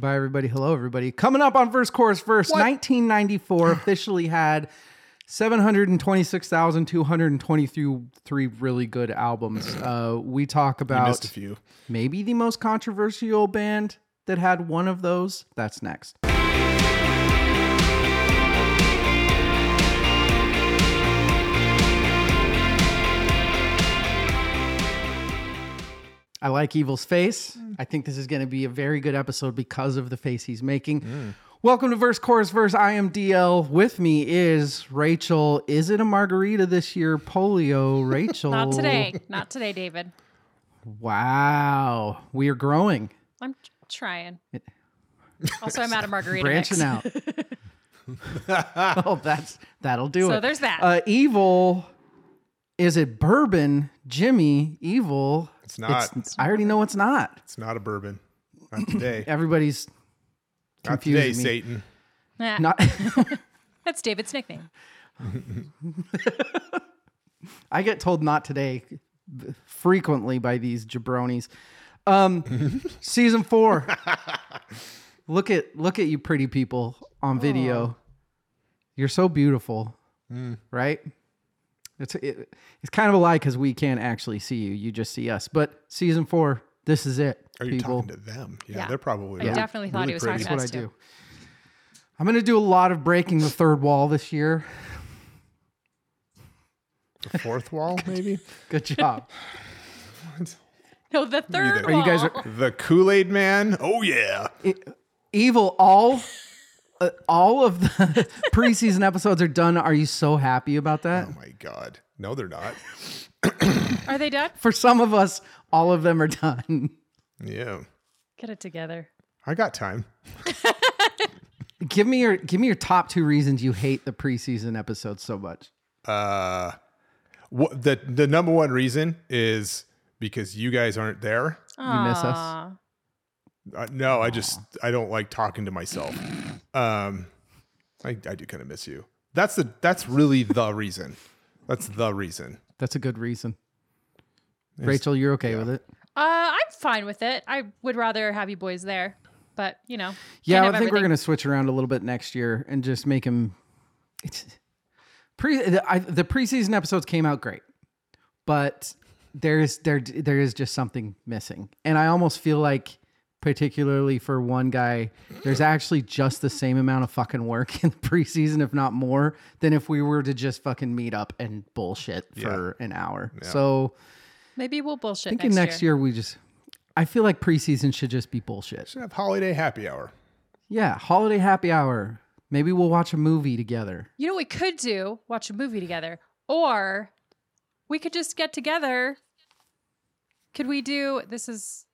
Bye, everybody. Hello, everybody. Coming up on Verse Chorus Verse, 1994 officially had 726,223 really good albums. Uh, we talk about missed a few. maybe the most controversial band that had one of those. That's next. I like Evil's face. I think this is going to be a very good episode because of the face he's making. Welcome to Verse Chorus Verse. I am DL. With me is Rachel. Is it a margarita this year? Polio, Rachel. Not today. Not today, David. Wow. We are growing, I'm t- trying. Also, I'm out of margarita branching mix. out. oh, that's that'll do So it. So there's that. Uh, evil. Is it bourbon? Jimmy, evil. It's not. I already know it's not. It's not a bourbon. Not today. Everybody's not today, me. Satan. Nah, not. that's David's nickname. I get told not today frequently by these jabronis. Um, season four. look at look at you, pretty people on video. You're so beautiful, right? It's it, it's kind of a lie because we can't actually see you. You just see us. But season four, this is it, Are you people. talking to them? Yeah, Yeah. they're probably. I really- definitely thought really he was pretty. talking That's to what I us do. too. I'm gonna do a lot of breaking the third wall this year. The fourth wall, maybe. Good job. No, the third Are you guys wall. the Kool Aid Man. Oh yeah. Evil, all uh, all of the preseason episodes are done. Are you so happy about that? Oh my God. No, they're not. Are they done? For some of us, all of them are done. Yeah. Get it together. I got time. give me your give me your top two reasons you hate the preseason episodes so much. Uh, what the the number one reason is because you guys aren't there. You miss us. Aw. Uh, no, I just I don't like talking to myself. Um, I I do kind of miss you. That's the that's really the reason. That's the reason. That's a good reason. Rachel, you're okay with it? Uh, I'm fine with it. I would rather have you boys there, but you know. Yeah, I have think we're going to switch around a little bit next year and just make him. It's pre the, I, the preseason episodes came out great, but there's there there is just something missing, and I almost feel like, particularly for one guy, there's actually just the same amount of fucking work in the preseason, if not more, than if we were to just fucking meet up and bullshit for an hour. So Maybe we'll bullshit thinking next, next year we just. I feel like preseason should just be bullshit. Should have holiday happy hour. Yeah, holiday happy hour. Maybe we'll watch a movie together. You know what we could do? Watch a movie together. Or we could just get together. Could we do this is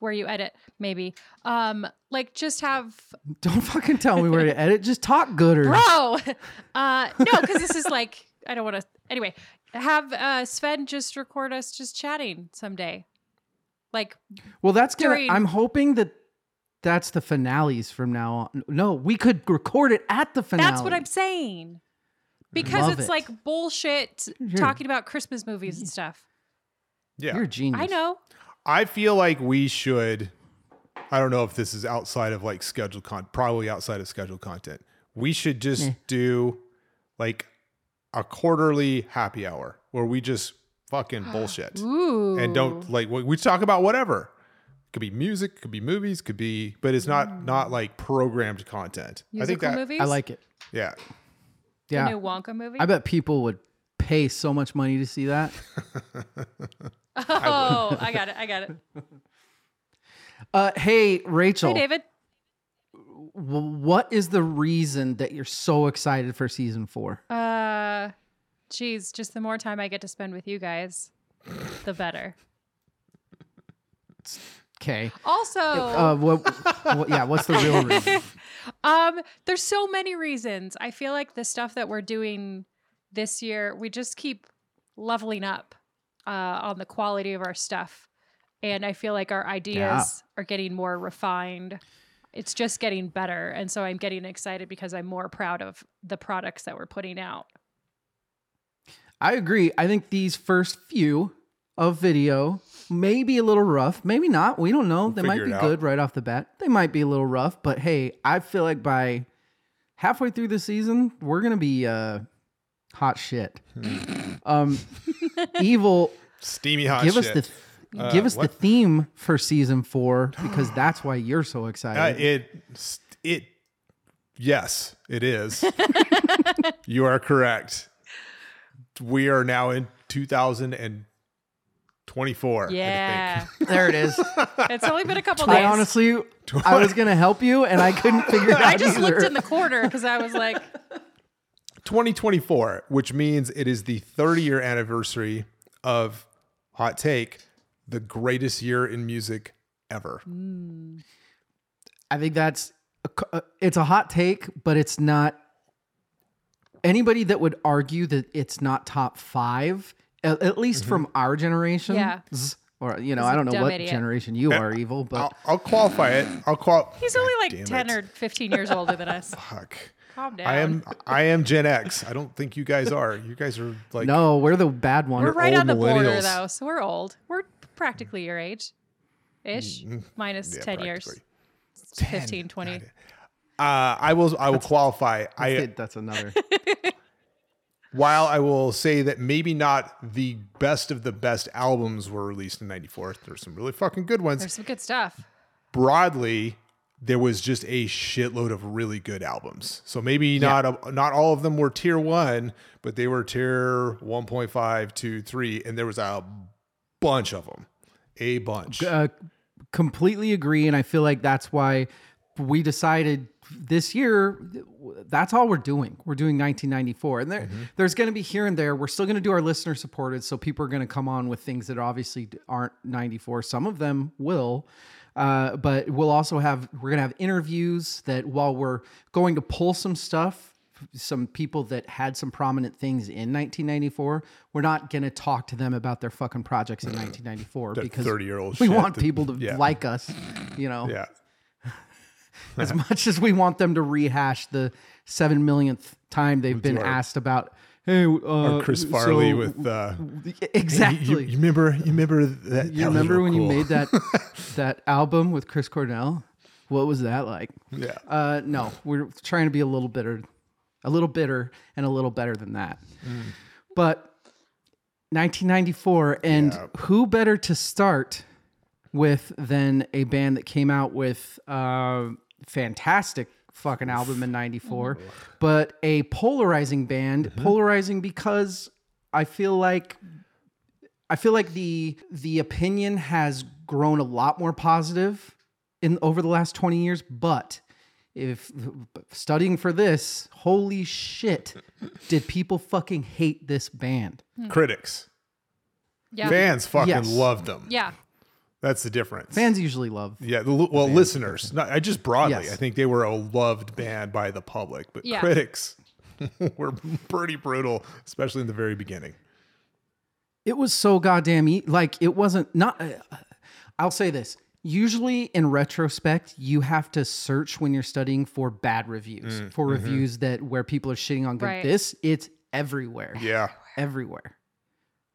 where you edit, maybe. Um, like just have Don't fucking tell me where to edit. Just talk gooder. bro. Uh no, because this is like I don't want to anyway. Have uh Sven just record us just chatting someday. Like Well, that's gonna. During- I'm hoping that that's the finales from now on. No, we could record it at the finale. that's what I'm saying. Because Love it's it. like bullshit You're- talking about Christmas movies and stuff. Yeah. You're a genius. I know. I feel like we should. I don't know if this is outside of like scheduled content, probably outside of scheduled content. We should just do like a quarterly happy hour where we just fucking bullshit Ooh. and don't like we we talk about whatever. It Could be music, could be movies, could be, but it's not mm. not like programmed content. I think musical that movies. I like it. yeah. the Yeah, new Wonka movie. I bet people would pay so much money to see that. oh, I got it. I got it. Uh, hey, Rachel. Hey, David. what is the reason that you're so excited for season four? Uh, geez, just the more time I get to spend with you guys, the better. Okay. Also, Uh, what, what? Yeah. What's the real reason? um, there's so many reasons. I feel like the stuff that we're doing this year, we just keep leveling up uh, on the quality of our stuff, and I feel like our ideas are getting more refined. It's just getting better, and so I'm getting excited because I'm more proud of the products that we're putting out. I agree. I think these first few of video. Maybe a little rough, maybe not. We don't know. they might be good right off the bat. They might be a little rough, but hey, I feel like by halfway through the season, we're gonna be uh, hot shit. um, evil Steamy hot give shit. us the th- give us the theme for season four because that's why you're so excited. Uh, it it yes, it is. you are correct. We are now in 2024. Yeah. there it is. it's only been a couple days. I honestly, I was gonna help you, and I couldn't figure it out. I just either. looked in the corner because I was like, 2024, which means it is the 30 year anniversary of Hot Take, the greatest year in music ever. I think that's a c- uh, it's a hot take, but it's not. Anybody that would argue that it's not top five, at, at least Mm-hmm. from our generation, Yeah. or you know, I don't know what idiot. generation you are, evil, but I'll, I'll qualify it. I'll qual. he's only like 10 it. or 15 years older than us. Fuck. Calm down. I am I am Gen X. I don't think you guys are. You guys are like no, we're the bad one. We're right old on the border, though, so we're old. We're practically your age ish, minus yeah, 10 years, practically. 15, 20. Uh, I will I will qualify. I That's, it, that's another. while I will say that maybe not the best of the best albums were released in 94. There's some really fucking good ones. There's some good stuff. Broadly, there was just a shitload of really good albums. So maybe not a, not all of them were tier 1, but they were tier 1.5, 2, 3 and there was a bunch of them. A bunch. uh, completely agree, and I feel like that's why we decided this year that's all we're doing. We're doing 1994, and there, there's going to be here and there. We're still going to do our listener supported, so people are going to come on with things that obviously aren't 94. Some of them will. Uh, but we'll also have we're gonna have interviews that while we're going to pull some stuff some people that had some prominent things in 1994 we're not going to talk to them about their fucking projects in 1994 because 30-year-old we want that- people to yeah. like us you know Yeah. as much as we want them to rehash the seven millionth time they've been asked about hey uh, Or Chris Farley so- with uh exactly You, you remember you remember that You remember when you made that that album with Chris Cornell? What was that like? Yeah. Uh, no, we're trying to be a little bitter, a little bitter, and a little better than that. But 1994, and Yeah. who better to start with than a band that came out with uh, fantastic fucking album in '94, but a polarizing band, mm-hmm. polarizing because I feel like I feel like the the opinion has grown a lot more positive in over the last 20 years, but if studying for this, holy shit, did people fucking hate this band? Hmm. critics. Yeah. Fans fucking Yes. loved them. Yeah. That's the difference. Fans usually love. Yeah, the, li- well, listeners, not, I just broadly, Yes. I think they were a loved band by the public, but Yeah. critics were pretty brutal, especially in the very beginning. It was so goddamn e- like it wasn't not. Uh, I'll say this. Usually, in retrospect, you have to search when you're studying for bad reviews, mm, for mm-hmm. reviews that where people are shitting on good. Right. This, it's everywhere, Yeah, everywhere,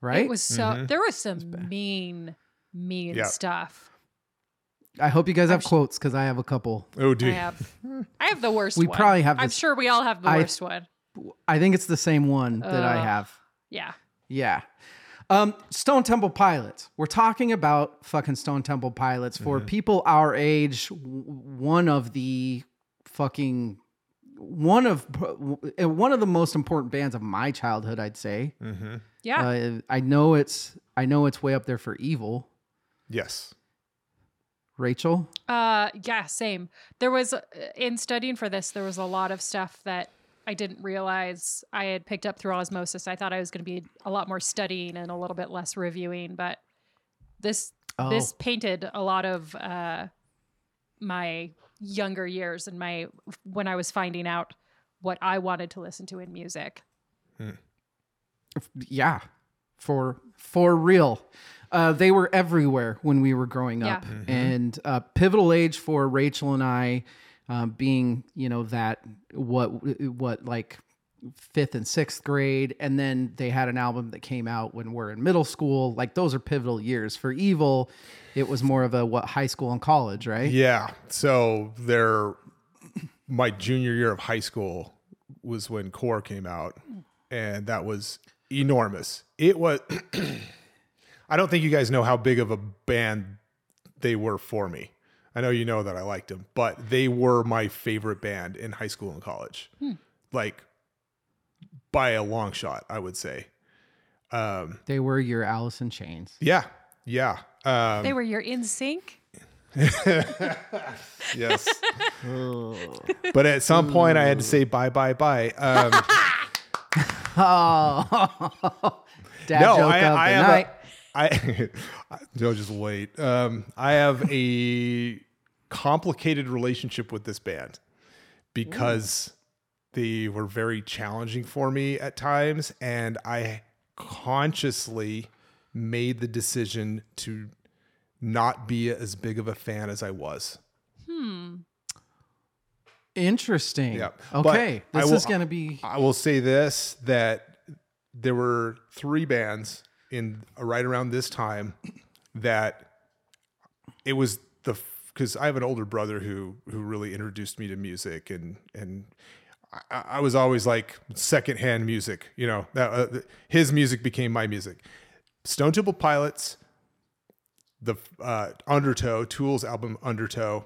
right? It was so, mm-hmm. there was some mean, mean Yeah. stuff. I hope you guys have quotes because I have a couple. Oh, do I dude. have, I have the worst We one. probably have I'm sure we all have the I- worst one. I think it's the same one that I have. Yeah. Yeah. Um, Stone Temple Pilots. We're talking about fucking Stone Temple Pilots for people our age. w- One of the fucking one of one of the most important bands of my childhood, I'd say. Yeah. Uh, I know it's I know it's way up there for Evil. Yes. Rachel. Uh, yeah, same. There was uh, in studying for this, there was a lot of stuff that I didn't realize I had picked up through osmosis. I thought I was going to be a lot more studying and a little bit less reviewing, but this Oh. this painted a lot of uh, my younger years and my when I was finding out what I wanted to listen to in music. Yeah, for for real. Uh, they were everywhere when we were growing Yeah. up, and uh, pivotal age for Rachel and I, um, being you know that what what like fifth and sixth grade, and then they had an album that came out when we're in middle school. Like those are pivotal years for Evil. It was more of a what high school and college, right? Yeah. So there, my junior year of high school was when Core came out, and that was enormous. It was. I don't think you guys know how big of a band they were for me. I know you know that I liked them, but they were my favorite band in high school and college. Like by a long shot, I would say. Um, They were your Alice in Chains. yeah, yeah. Um, They were your NSYNC. Yes. but at some point, I had to say bye, bye, bye. Um, Oh, dad no, joke I, of I the have night. a, I, no, just wait. Um, I have a complicated relationship with this band because they were very challenging for me at times, and I consciously made the decision to not be as big of a fan as I was. Hmm. Interesting. Yeah. Okay. I This will- is going to be. I will say this that there were three bands in right around this time that it was the because I have an older brother who who really introduced me to music and and I, I was always like secondhand music, you know. That uh, his music became my music. Stone Temple Pilots, the uh, Undertow, Tool's album Undertow,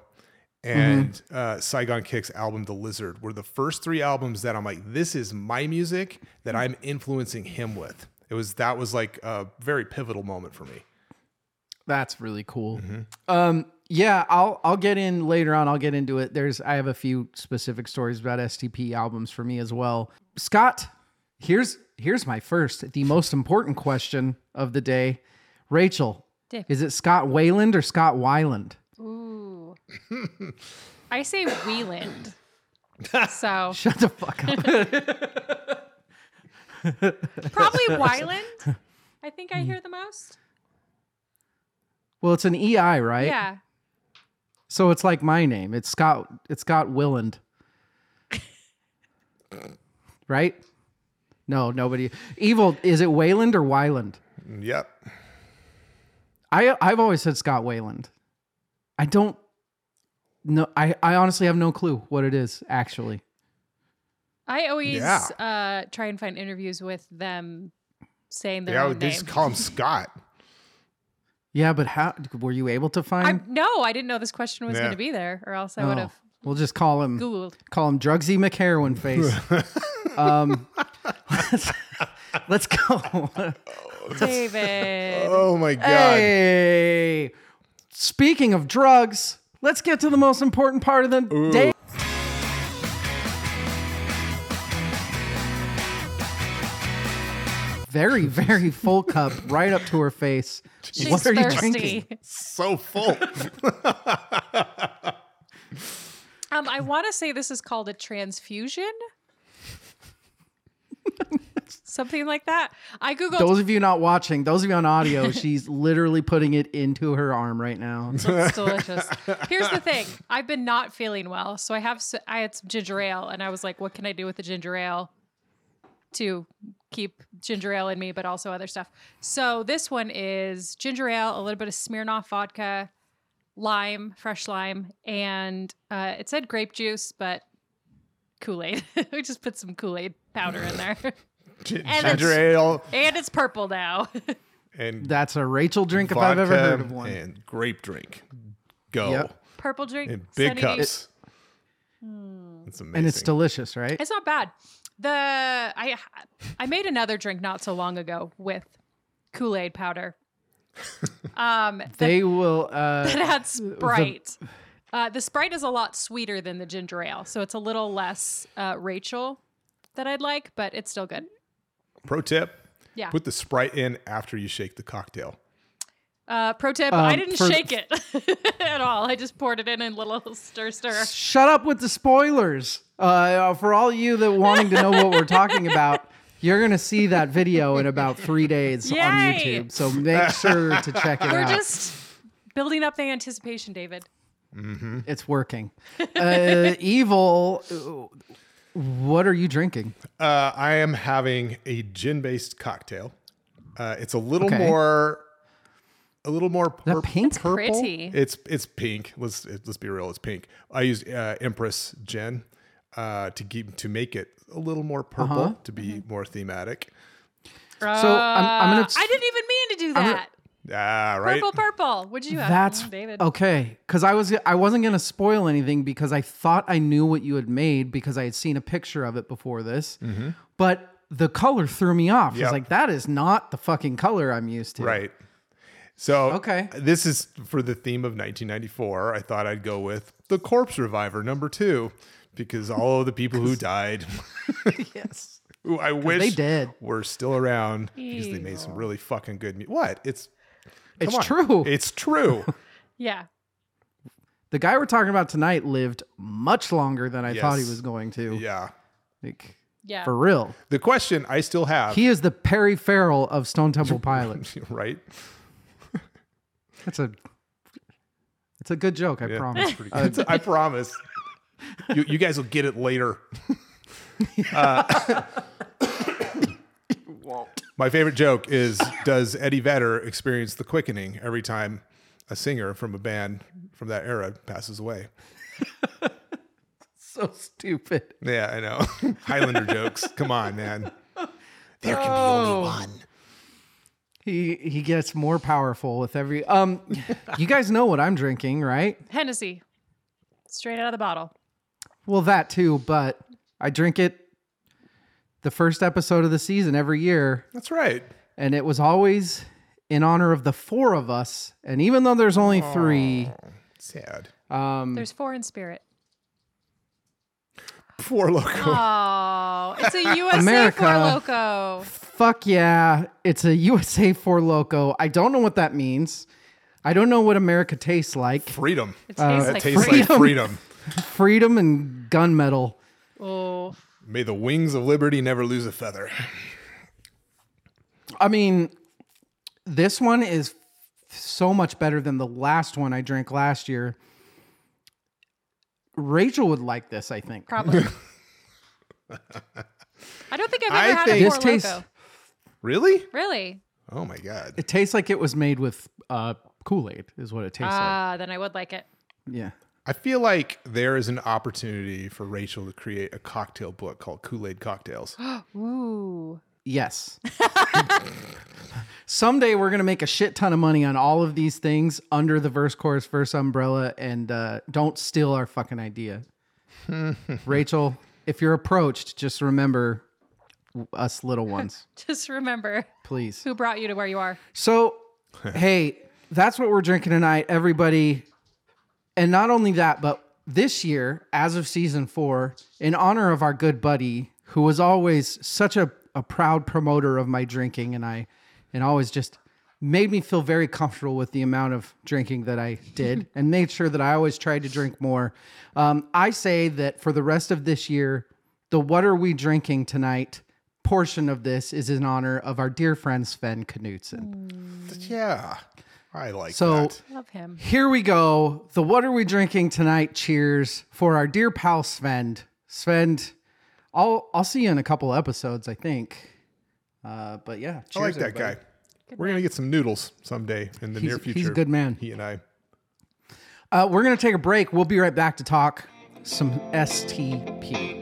and uh, Saigon Kick's album The Lizard were the first three albums that I'm like, this is my music that I'm influencing him with. It was that was like a very pivotal moment for me. That's really cool. Mm-hmm. Um, yeah, I'll I'll get in later on. I'll get into it. There's I have a few specific stories about STP albums for me as well. Scott, here's here's my first, the most important question of the day. Rachel, Dave. is it Scott Wayland or Scott Weiland? Ooh. I say Wieland. so Shut the fuck up. probably Wyland. I think I mm. hear the most. well, it's an EI, right? Yeah. So it's like my name. It's Scott. It's Scott Willand. right? No, nobody. Evil. Is it Wayland or Wyland? Yep. I I've always said Scott Wayland. I don't. No, I I honestly have no clue what it is actually. I always Yeah. uh, try and find interviews with them saying their Yeah, own they name. just call him Scott. Yeah, but how were you able to I, find? no, I didn't know this question was Yeah. going to be there, or else I would Oh, have we'll just call him Googled. call him Drugsy McHeroin face. um, let's, let's go. David. Oh my god. Hey, speaking of drugs, let's get to the most important part of the day. Very, very full cup, right up to her face. She's what are you thirsty. drinking? So full. Um, I want to say this is called a transfusion. Something like that. I googled. Those of you not watching, those of you on audio, she's literally putting it into her arm right now. It's delicious. Here's the thing: I've been not feeling well, so I have I had some ginger ale, and I was like, "What can I do with the ginger ale to keep ginger ale in me, but also other stuff?" So this one is ginger ale, a little bit of Smirnoff vodka, lime, fresh lime, and uh, it said grape juice, but Kool Aid. we just put some Kool Aid powder in there, G- And Ginger it's- ale and it's purple now. and That's a Rachel drink if I've ever heard of one. And grape drink. Go. Yep. purple drink, In big Sunny- cups. It's amazing. And it's delicious, right? It's not bad. The I I made another drink not so long ago with Kool Aid powder. Um, that, They will. Uh, that had Sprite. Uh, the Sprite is a lot sweeter than the ginger ale, so it's a little less uh, Rachel that I'd like, but it's still good. Pro tip. Yeah. Put the Sprite in after you shake the cocktail. Uh, pro tip: I Um, didn't for- shake it at all. I just poured it in in a little stir stir. shut up with the spoilers. Uh, for all you that wanting to know what we're talking about, you're gonna see that video in about three days on YouTube. So make sure to check it out. We're just building up the anticipation, David. Mm-hmm. It's working. Uh, evil. uh, What are you drinking? Uh, I am having a gin-based cocktail. Uh, it's a little Okay. more, a little more that pur- pink? purple. pretty. It's it's pink. Let's let's be real. It's pink. I used uh, Empress gin uh, to keep to make it a little more purple Uh-huh. to be more thematic. So I'm, I'm gonna. Uh, I didn't even mean to do gonna- that. Ah, right. Purple, purple. What'd you have, That's Mm, David? okay. Because I was I wasn't gonna spoil anything because I thought I knew what you had made because I had seen a picture of it before this. But the color threw me off. I Mm-hmm. Was like, that is not the fucking color I'm used to. Right. So Okay. this is for the theme of 1994. I thought I'd go with the Corpse Reviver number two because all of the people who died, Yes. who I wish they did. were still around because they made some really fucking good music. What? It's It's on. true. It's true. Yeah. the guy we're talking about tonight lived much longer than I thought he was going to. yeah. Like, Yeah. for real. The question I still have, He is the Perry Farrell of Stone Temple Pilots. right? That's a. It's a good joke. I Yeah, promise. that's pretty good. I promise. You, you guys will get it later. Uh, my favorite joke is Does Eddie Vedder experience the quickening every time a singer from a band from that era passes away? so stupid. Yeah, I know. Highlander jokes. Come on, man. There can be only one. He he gets more powerful with every. Um, you guys know what I'm drinking, right? Hennessy. Straight out of the bottle. Well, that too, but I drink it the first episode of the season every year, That's right. and it was always in honor of the four of us. And even though there's only three, Sad. um, There's four in spirit. Poor loco. Oh, it's a USA America. Four Loco. fuck yeah, it's a USA Four Loco. I don't know what that means. I don't know what America tastes like. Freedom. It tastes That like tastes free. like freedom. Freedom and gunmetal. Oh, May the wings of liberty never lose a feather. I mean, this one is so much better than the last one I drank last year. Rachel would like this, I think. probably. I don't think I've I ever had think- a This Four tastes- Loco. Really? Really? Oh my god. It tastes like it was made with uh, Kool Aid, is what it tastes like. Ah, then I would like it. like. Yeah. I feel like there is an opportunity for Rachel to create a cocktail book called Kool-Aid Cocktails. Ooh. Yes. Someday we're gonna make a shit ton of money on all of these things under the verse chorus verse umbrella, and uh, don't steal our fucking idea. Rachel, if you're approached, just remember us little ones, Just remember please. who brought you to where you are. So, hey, that's what we're drinking tonight, everybody. And not only that, but this year, as of season four, in honor of our good buddy, who was always such a, a proud promoter of my drinking, and I, and always just made me feel very comfortable with the amount of drinking that I did, and made sure that I always tried to drink more. Um, I say that for the rest of this year, the "What Are We Drinking Tonight" portion of this is in honor of our dear friend Sven Knutson. Yeah. I like So- that. Love him. Here we go. The what are we drinking tonight? Cheers for our dear pal Sven. Sven, I'll I'll see you in a couple episodes, I think. Uh, but yeah, I like that everybody. guy. We're gonna get some noodles someday in the He's- near future. he's a good man. He and I. Uh, we're gonna take a break. We'll be right back to talk some STP.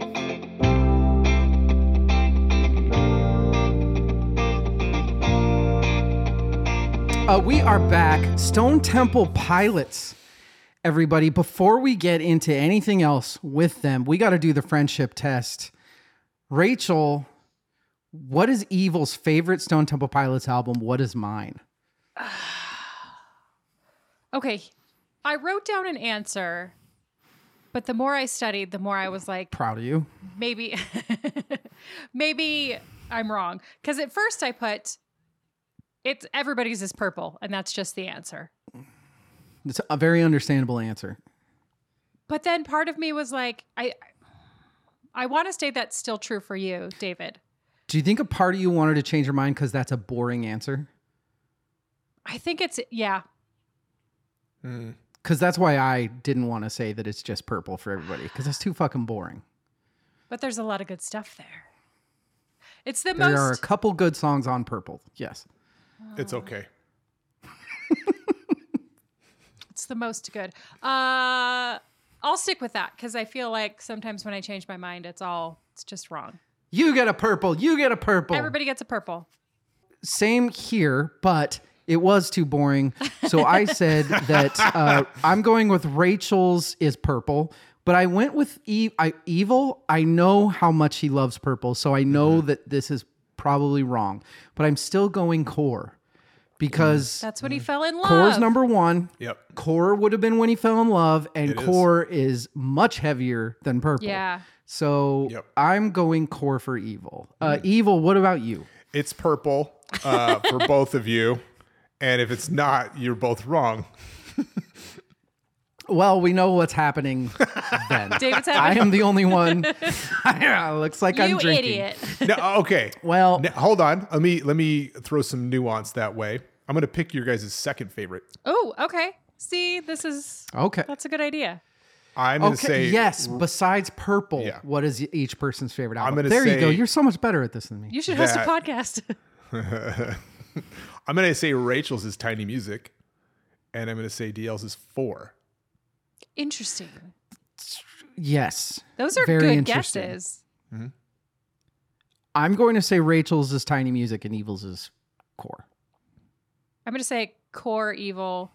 Uh, we are back. Stone Temple Pilots, everybody. Before we get into anything else with them, we got to do the friendship test. Rachel, what is Evil's favorite Stone Temple Pilots album? What is mine? Okay. I wrote down an answer, but the more I studied, the more I was like, Proud of you. maybe, maybe I'm wrong. Because at first I put, it's everybody's is purple, and that's just the answer. It's a very understandable answer. But then part of me was like, I, I want to say that's still true for you, David. Do you think a part of you wanted to change your mind because that's a boring answer? I think it's yeah. Because that's why I didn't want to say that it's just purple for everybody because it's too fucking boring. but there's a lot of good stuff there. It's the There are a couple good songs on Purple. Yes. It's okay. It's the most good. Uh, I'll stick with that because I feel like sometimes when I change my mind, it's all it's just wrong. You get a purple. You get a purple. Everybody gets a purple. Same here, but it was too boring. So I said that uh, I'm going with Rachel's is purple, but I went with e- I, Evil. I know how much he loves purple, so I know that this is probably wrong, but I'm still going core because That's when he fell in love. core's number one. Yep. Core would have been when he fell in love, and It is. core is. much heavier than purple. Yeah. So Yep. I'm going core for evil. Uh, evil. What about you? It's purple uh, for both of you. And if it's not, you're both wrong. Well, we know what's happening then. David's I having am the only one. yeah, uh, looks like I'm you drinking. idiot. No, uh, okay. Well, Now, hold on. Let me let me throw some nuance that way. I'm gonna pick your guys' second favorite. Oh, okay. See, this is okay. that's a good idea. I'm gonna Okay. say yes. Besides purple, Yeah. what is each person's favorite album? gonna there you go. say- You're so much better at this than me. You should host That- a podcast. I'm gonna say Rachel's is Tiny Music, and I'm gonna say DL's is four. Interesting. Yes. Those are Very good interesting. guesses. I'm going to say Rachel's is tiny music and Evil's is core. I'm going to say core evil.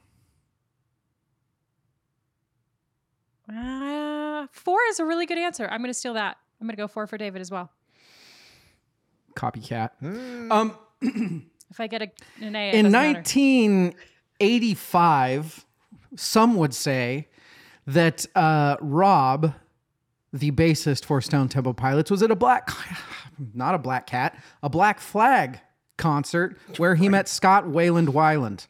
Uh, four is a really good answer. I'm going to steal that. I'm going to go four for David as well. Copycat. Hmm. Um, If I get a, an A, it in doesn't matter. 1985, some would say that uh, Rob, the bassist for Stone Temple Pilots, was at a black, not a black cat, a Black Flag concert where he met Scott Wayland Wyland.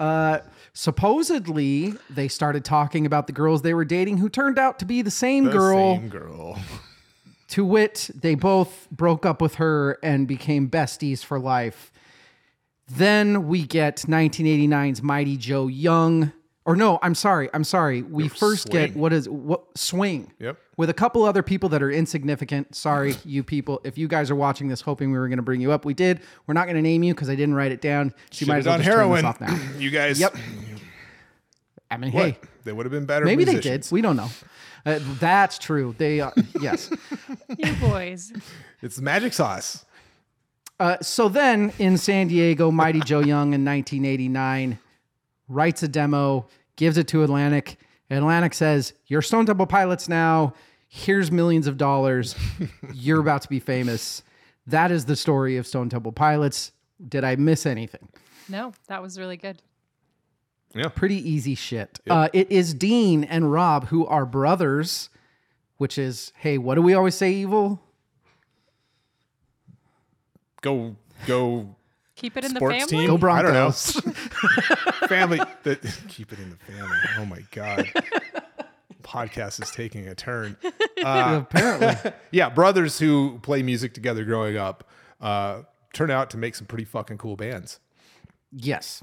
Uh, supposedly, they started talking about the girls they were dating, who turned out to be the same The girl. same girl. To wit, they both broke up with her and became besties for life. Then we get 1989's Mighty Joe Young. Or no, I'm sorry. I'm sorry. We first get what is what swing. Yep. With a couple other people that are insignificant. Sorry, you people. If you guys are watching this hoping we were going to bring you up, we did. We're not going to name you because I didn't write it down. So you might as Should've well done just turn this heroin. off now. you guys. Yep. I mean, What? hey, they would have been better. maybe musicians. they did. We don't know. Uh, that's true. They uh, yes. You boys. It's magic sauce. Uh, so then in San Diego, Mighty Joe Young in 1989 writes a demo, gives it to Atlantic. Atlantic says, You're Stone Temple Pilots now. Here's millions of dollars. You're about to be famous. That is the story of Stone Temple Pilots. Did I miss anything? No, that was really good. Yeah. Pretty easy shit. Uh, it is Dean and Rob who are brothers, which is, hey, what do we always say, evil? Go go Keep it in sports the family. team. Go I don't know. Broncos. family. The, keep it in the family. Oh my god. Podcast is taking a turn. Apparently. Yeah, brothers who play music together growing up uh, turn out to make some pretty fucking cool bands. Yes.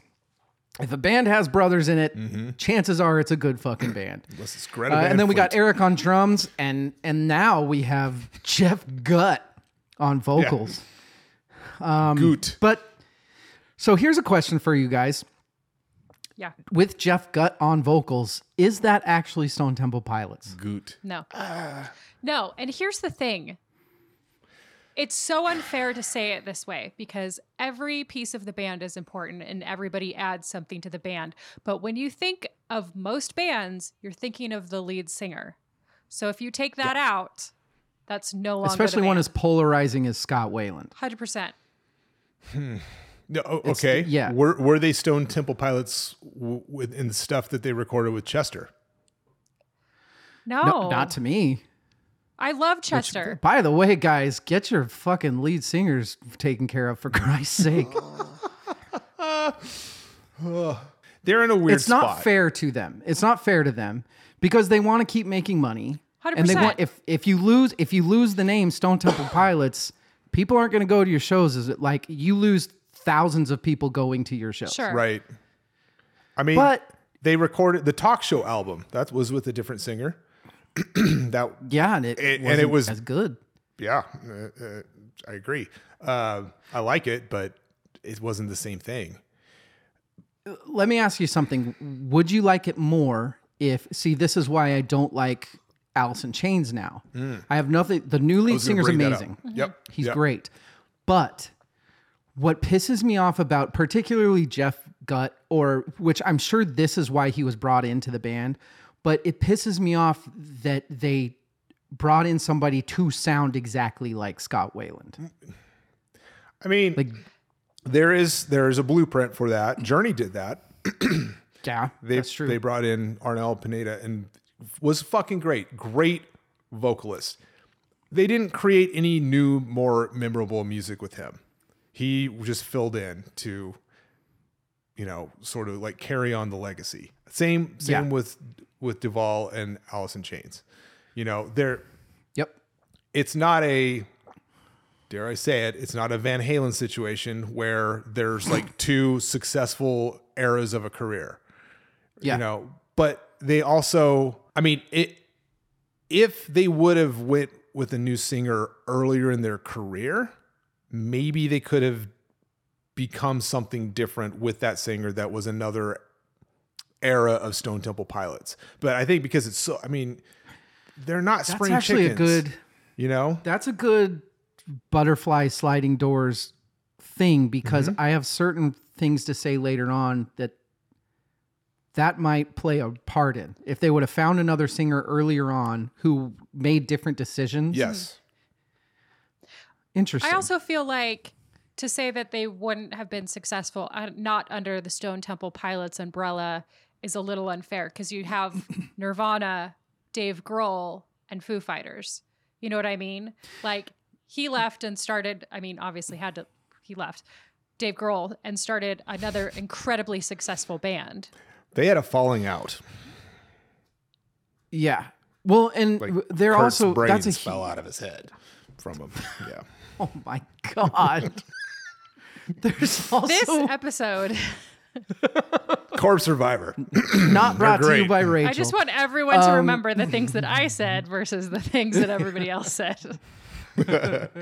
If a band has brothers in it, chances are it's a good fucking band. Unless it's Greta Uh, and then we got Eric on drums, and and now we have Jeff Gutt on vocals. Goot. But so here's a question for you guys: Yeah. With Jeff Gutt on vocals, is that actually Stone Temple Pilots? Goot. No. no. And here's the thing it's so unfair to say it this way because every piece of the band is important and everybody adds something to the band. But when you think of most bands, you're thinking of the lead singer. So if you take that out, that's no longer Especially the one as polarizing as Scott Wayland. 100%. No, o- okay. yeah. Were were they Stone Temple Pilots w- with in the stuff that they recorded with Chester? No. No, not to me. I love Chester. By the way, guys, get your fucking lead singers taken care of for Christ's sake. They're in a weird it's not spot. fair to them. It's not fair to them because they want to keep making money. And they 100%. want if if you lose if you lose the name Stone Temple Pilots, people aren't going to go to your shows. Is it like you lose thousands of people going to your show. Sure. Right. I mean, But they recorded the talk show album. That was with a different singer. that Yeah, and it, It- and it wasn't as good. yeah, uh, uh, I agree. Uh, I like it, but it wasn't the same thing. Let me ask you something. Would you like it more if see this is why I don't like Alice in Chains now. I have nothing the new lead singer is gonna singer's bring that up. amazing. Yep, He's yep. great. But what pisses me off about particularly Jeff Gutt or which I'm sure this is why he was brought into the band, but it pisses me off that they brought in somebody to sound exactly like Scott Wayland. I mean, Like there is there is a blueprint for that. Journey did that. yeah, They that's true. they brought in Arnel Pineda and was fucking great. Great vocalist. They didn't create any new, more memorable music with him. He just filled in to, you know, sort of like carry on the legacy. Same same Yeah. with with Duvall and Alice in Chains. You know, they're yep. it's not a dare I say it, it's not a Van Halen situation where there's like two successful eras of a career. Yeah. You know, but they also I mean, it if they would have went with a new singer earlier in their career, maybe they could have become something different with that singer that was another era of Stone Temple Pilots. But I think because it's so I mean, they're not That's spring actually chickens. a good You know? That's a good butterfly sliding doors thing because Mm-hmm. I have certain things to say later on that that might play a part in. If they would have found another singer earlier on who made different decisions. Yes. Interesting. I also feel like to say that they wouldn't have been successful uh, not under the Stone Temple Pilots umbrella is a little unfair because you have Nirvana, Dave Grohl, and Foo Fighters. You know what I mean? Like he left and started. I mean, obviously had to. He left. Dave Grohl and started another incredibly successful band. They had a falling out. yeah. Well, and Like they're Kurt's also brains that's a fell out of his head from him. Yeah. Oh my god. There's also This episode, Corpse Survivor. not brought to you great. by Rachel. I just want everyone to Um, remember the things that I said versus the things that everybody else said.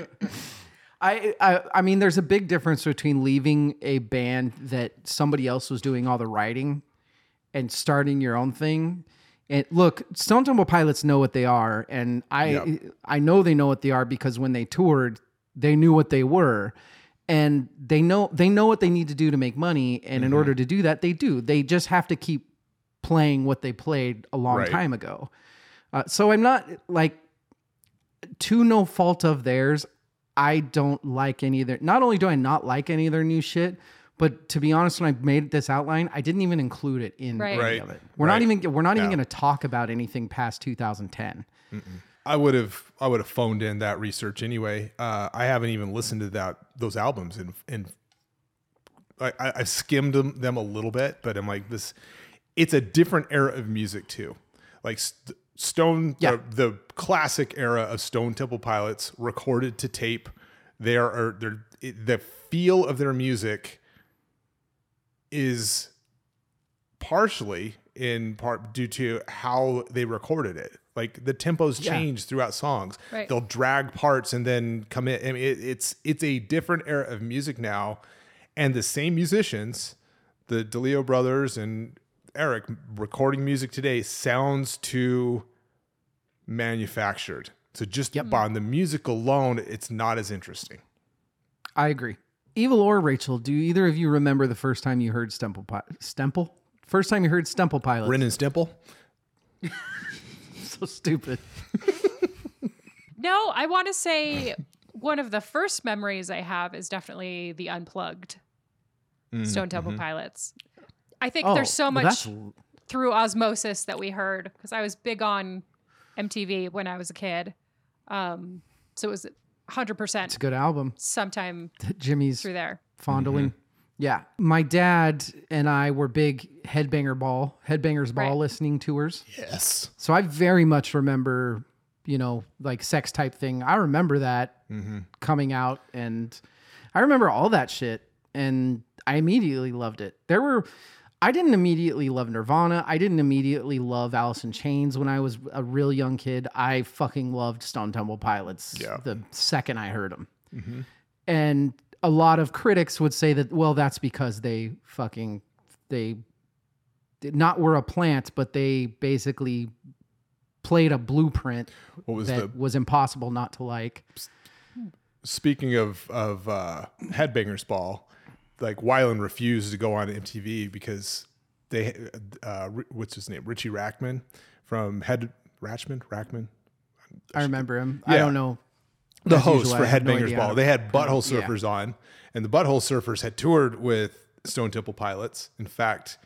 I, I I mean, there's a big difference between leaving a band that somebody else was doing all the writing and starting your own thing. And look, Stone Temple Pilots know what they are, and I Yep. I know they know what they are because when they toured, they knew what they were, and they know they know what they need to do to make money. And in order to do that, they do. They just have to keep playing what they played a long Right. time ago. Uh, so I'm not like to no fault of theirs, I don't like any of their. Not only do I not like any of their new shit, but to be honest, when I made this outline, I didn't even include it in Right. any Right. of it. We're not Right. even we're not even No. going to talk about anything past 2010. I would have I would have phoned in that research anyway. Uh, I haven't even listened to that those albums and and I, I skimmed them, them a little bit, but I'm like this. It's a different era of music too. Like St- Stone, Yeah. the, the classic era of Stone Temple Pilots, recorded to tape. They are, they're, it, the feel of their music is partially in part due to how they recorded it. Like the tempos Yeah. change throughout songs. Right. They'll drag parts and then come in. I mean, it, it's it's a different era of music now, and the same musicians, the DeLeo brothers and Eric, recording music today sounds too manufactured. So just on the music alone, it's not as interesting. I agree. Evil or Rachel, do either of you remember the first time you heard Stemple Pi- Stemple? First time you heard Stemple Pilots? Ren and Stimple. so stupid. No, I want to say one of the first memories I have is definitely the unplugged mm-hmm, Stone Temple mm-hmm. Pilots. I think oh, there's so well, much that's- through osmosis that we heard because I was big on MTV when I was a kid. Um, so it was 100% It's a good album. sometime Jimmy's through there. fondling. Mm-hmm. Yeah. My dad and I were big Headbanger Ball, Headbangers Ball Right. listening tours. Yes. So I very much remember, you know, like sex type thing. I remember that mm-hmm. coming out and I remember all that shit and I immediately loved it. There were I didn't immediately love Nirvana. I didn't immediately love Alice in Chains when I was a real young kid. I fucking loved Stone Temple Pilots Yeah. the second I heard them. Mm-hmm. And a lot of critics would say that, well, that's because they fucking, they did not were a plant, but they basically played a blueprint was that the was impossible not to like. speaking of of uh, Headbangers Ball? Like Wyland refused to go on MTV because they uh, what's his name Richie Rackman from Head Ratchman Rackman I remember him. I don't know. The As host usual, for have no Headbangers Ball. They had Butthole Yeah. Surfers on, and the Butthole Surfers had toured with Stone Temple Pilots. In fact,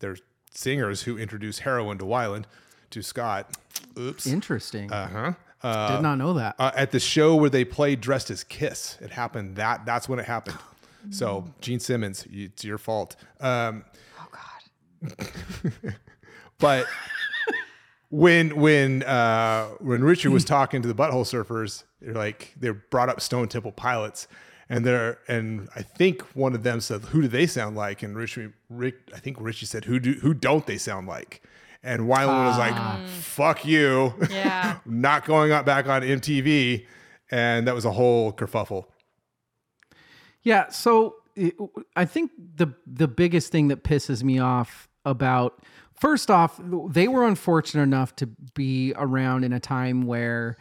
they're singers who introduced heroin to Weiland to Scott. Oops. Interesting. Uh huh. Uh, Did not know that. uh, at the show where they played dressed as Kiss. It happened that that's when it happened. So Gene Simmons, it's your fault. Um, Oh God. but when when uh, when Richard was talking to the Butthole Surfers, they're like they brought up Stone Temple Pilots, and they're and I think one of them said, "Who do they sound like?" And Richie, Rick, I think Richie said, "Who do who don't they sound like?" And Weiland was like, "Fuck you." Yeah. not going on back on MTV, and that was a whole kerfuffle. Yeah, so it- I think the the biggest thing that pisses me off about first off, they were unfortunate enough to be around in a time where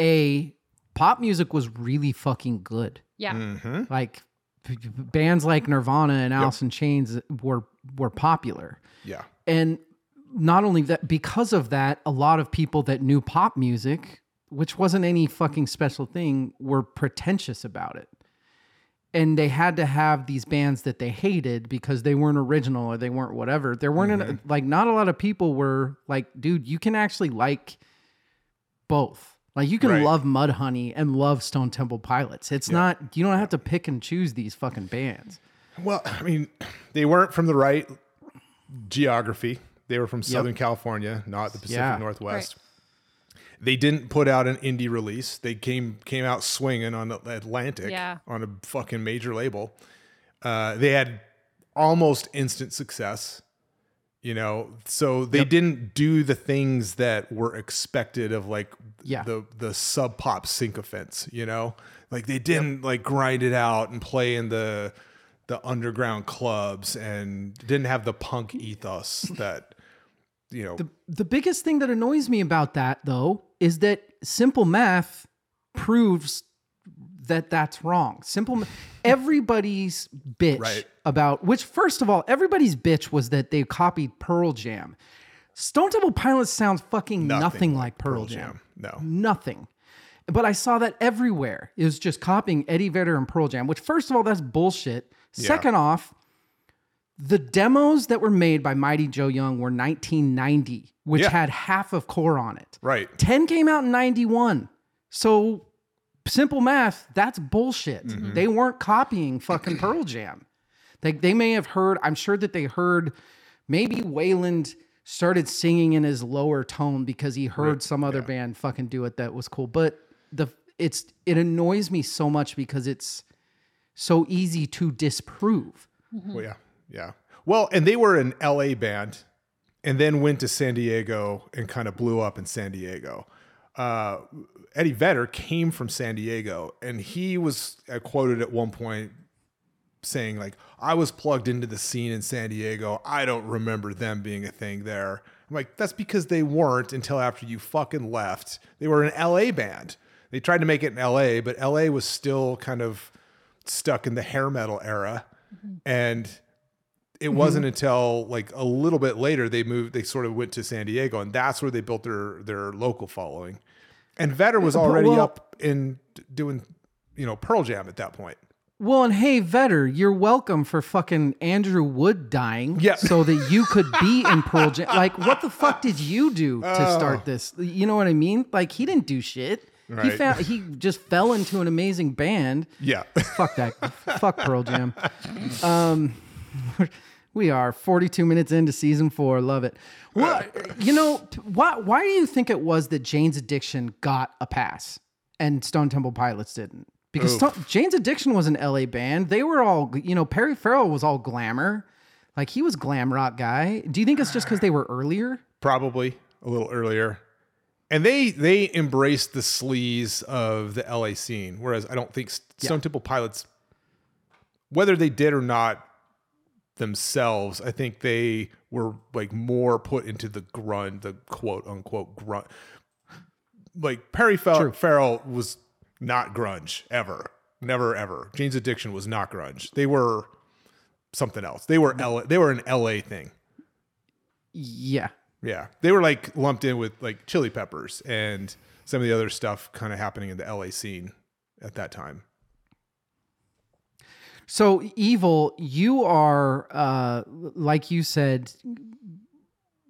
a pop music was really fucking good. Yeah. Mm-hmm. Like b- b- bands like Nirvana and Alice in Chains were were popular. Yeah, And not only that, because of that, a lot of people that knew pop music, which wasn't any fucking special thing, were pretentious about it. And they had to have these bands that they hated because they weren't original or they weren't whatever. There weren't an- mm-hmm. like not a lot of people were like, dude, you can actually like both. Like you can Right. love Mudhoney and love Stone Temple Pilots. It's not you don't have to pick and choose these fucking bands. well, I mean, they weren't from the right geography. They were from Southern California, not the Pacific Yeah. Northwest. They didn't put out an indie release. They came came out swinging on the Atlantic Yeah. on a fucking major label. Uh, they had almost instant success. You know, so they didn't do the things that were expected of like Yeah. the the sub pop sycophants, you know? Like they didn't like grind it out and play in the the underground clubs and didn't have the punk ethos that you know the, The biggest thing that annoys me about that, though, is that simple math proves that that's wrong. Simple, everybody's bitch Right. about which, first of all, everybody's bitch was that they copied Pearl Jam. Stone Temple Pilots sounds fucking nothing, like Pearl, Jam. No. Nothing. But I saw that everywhere. It was just copying Eddie Vedder and Pearl Jam, which, first of all, that's bullshit. Second off, the demos that were made by Mighty Joe Young were 1990, which Yeah. had half of core on it. Right. 10 came out in 91. So simple math, that's bullshit. Mm-hmm. They weren't copying fucking Pearl Jam. They, they may have heard, I'm sure that they heard maybe Weiland started singing in his lower tone because he heard some other band fucking do it that was cool. But the it's it annoys me so much because it's so easy to disprove. Well, yeah. Yeah. Well, and they were an LA band and then went to San Diego and kind of blew up in San Diego. Uh, Eddie Vedder came from San Diego and he was uh, quoted at one point saying like I was plugged into the scene in San Diego. I don't remember them being a thing there. I'm like that's because they weren't until after you fucking left. They were an LA band. They tried to make it in LA, but LA was still kind of stuck in the hair metal era. And it wasn't until like a little bit later they moved they sort of went to San Diego and that's where they built their their local following. And Vedder was already well- up in doing you know Pearl Jam at that point. Well, and hey, Vedder, you're welcome for fucking Andrew Wood dying. Yeah. So that you could be in Pearl Jam. Like, what the fuck did you do to start this? You know what I mean? Like, he didn't do shit. He found he just fell into an amazing band. Yeah. Fuck that. fuck Pearl Jam. Um, we are 42 minutes into season four. Love it. Well, uh, you know, why why do you think it was that Jane's Addiction got a pass and Stone Temple Pilots didn't? Because Jane's Addiction was an LA band. They were all, you know, Perry Farrell was all glamour. Like he was glam rock guy. Do you think it's just because they were earlier? probably a little earlier. And they they embraced the sleaze of the LA scene, whereas I don't think Stone Temple Pilots, whether they did or not themselves, I think they were like more put into the grunt, the quote unquote grunt. Like Perry Fel- Farrell was not grunge ever, never ever. Jane's Addiction was not grunge. They were something else. They were LA, they were an LA thing. Yeah. Yeah, they were like lumped in with like Chili Peppers and some of the other stuff kind of happening in the LA scene at that time. So evil, you are uh like you said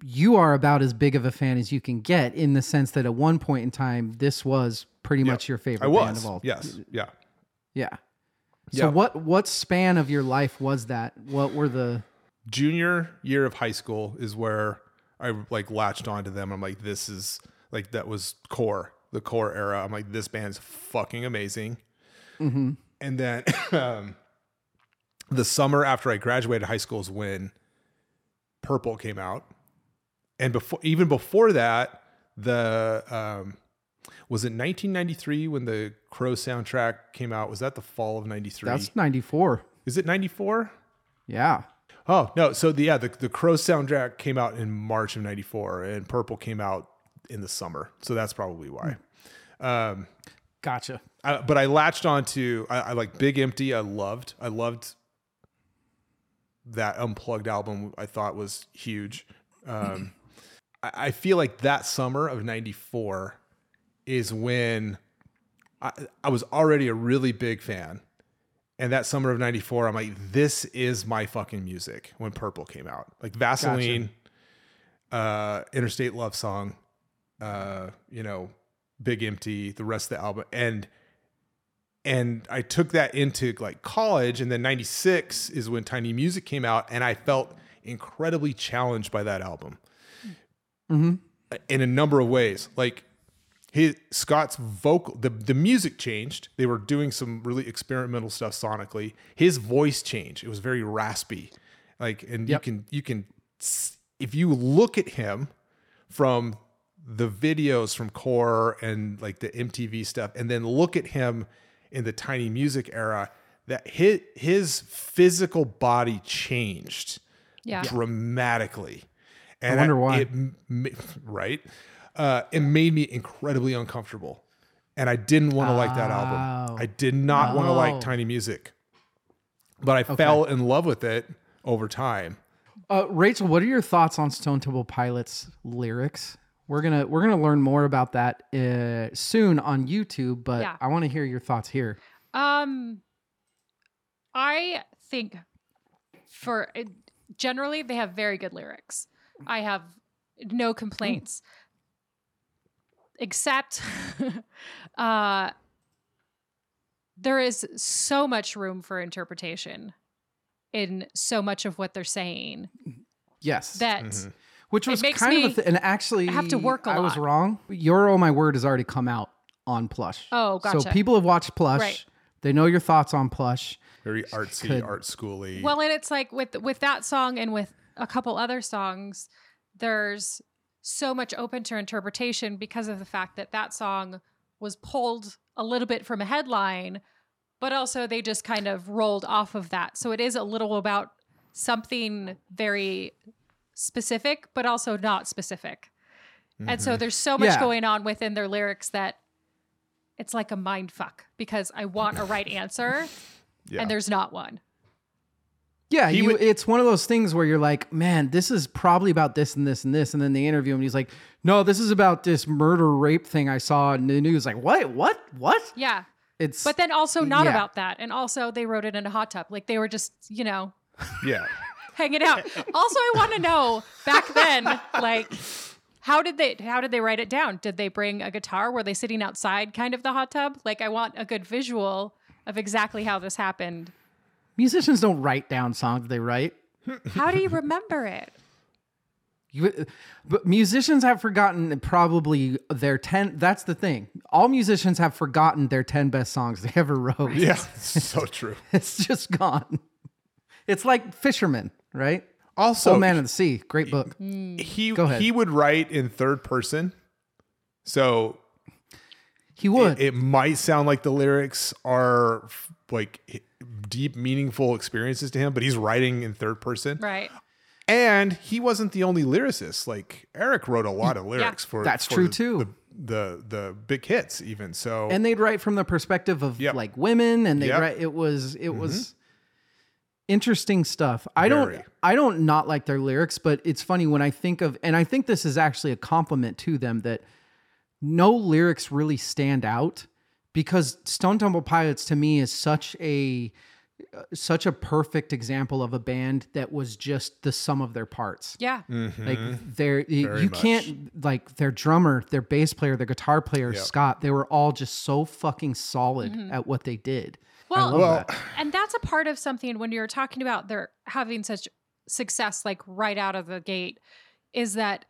you are about as big of a fan as you can get in the sense that at one point in time this was pretty much your favorite I band of all. yes, yeah. Yeah. So Yeah. what what span of your life was that? What were the Junior year of high school is where I like latched onto them. I'm like, this is like that was core, the core era. I'm like, this band's fucking amazing. Mm-hmm. And then um, the summer after I graduated high school is when Purple came out, and before even before that, the um, was it 1993 when the Crow soundtrack came out? Was that the fall of '93? That's 94. Is it '94? Yeah. Oh no! So the yeah, the the Crow soundtrack came out in March of '94, and Purple came out in the summer. So that's probably why. Um, Gotcha. I, but I latched onto I, I like Big Empty. I loved. I loved that unplugged album. I thought was huge. Um, I, I feel like that summer of '94 is when I, I was already a really big fan. And that summer of '94, I'm like, this is my fucking music. When Purple came out, like Vaseline, uh, Interstate Love Song, uh, you know, Big Empty, the rest of the album, and and I took that into like college, and then '96 is when Tiny Music came out, and I felt incredibly challenged by that album Mm-hmm. in a number of ways. Like his Scott's vocal, the the music changed. They were doing some really experimental stuff sonically. His voice changed. It was very raspy. Like, and Yep. you can you can if you look at him from the videos from Core and like the MTV stuff, and then look at him in the Tiny Music era, that his his physical body changed Yeah. dramatically. And I wonder why. It, right? Uh, it made me incredibly uncomfortable, and I didn't want to like that Oh. album. I did not want to like Oh. Tiny Music, but I fell in love with it over time. Uh, Rachel, what are your thoughts on Stone Temple Pilots lyrics? We're gonna we're gonna learn more about that uh, soon on YouTube, but Yeah. I want to hear your thoughts here. Um, I think for generally they have very good lyrics. I have no complaints, except uh, there is so much room for interpretation in so much of what they're saying Yes, that Mm-hmm. Which was kind of a me th- and actually have to work a I was wrong. Your oh my word has already come out on Plush. Oh, gotcha. So people have watched Plush. Right. They know your thoughts on Plush. Very artsy, Could- art schooly. Well, and it's like with with that song and with a couple other songs, there's so much open to interpretation because of the fact that that song was pulled a little bit from a headline, but also they just kind of rolled off of that. So it is a little about something very specific, but also not specific. And so mm-hmm. there's so much Yeah. going on within their lyrics that it's like a mind fuck because I want a right answer yeah. and there's not one. Yeah, you, would- it's one of those things where you're like, man, this is probably about this and this and this, and then they interview him, and he's like, no, this is about this murder rape thing I saw in the news. Like, what, what, what? Yeah. It's But then also not Yeah. about that. And also they wrote it in a hot tub. Like they were just, you know, yeah. Hanging out. also I want to know back then, like how did they how did they write it down? Did they bring a guitar? Were they sitting outside kind of the hot tub? Like I want a good visual of exactly how this happened. musicians don't write down songs; they write. How do you remember it? You, but musicians have forgotten probably their ten. That's the thing. All musicians have forgotten their ten best songs they ever wrote. Yeah. so true. it's just gone. It's like fishermen, right? Also, Old Man of the Sea, great book. he Go ahead. he would write in third person, so He would. it, it might sound like the lyrics are f- like h- deep, meaningful experiences to him, but he's writing in third person. Right. And he wasn't the only lyricist. Like Eric wrote a lot of lyrics for That's for true, the- too. The, the the big hits, even so. and they'd write from the perspective of Yep. like women and they Yep. write it was it mm-hmm. was interesting stuff i don't i don't not like their lyrics but it's funny when i think of and i think this is actually a compliment to them that no lyrics really stand out because stone temple pilots to me is such a such a perfect example of a band that was just the sum of their parts Yeah. like they're you, Mm-hmm. Very you much. can't like their drummer, their bass player, their guitar player, Yep. Scott. They were all just so fucking solid Mm-hmm. at what they did. Well, well, that. and that's a part of something when you're talking about their having such success like right out of the gate is that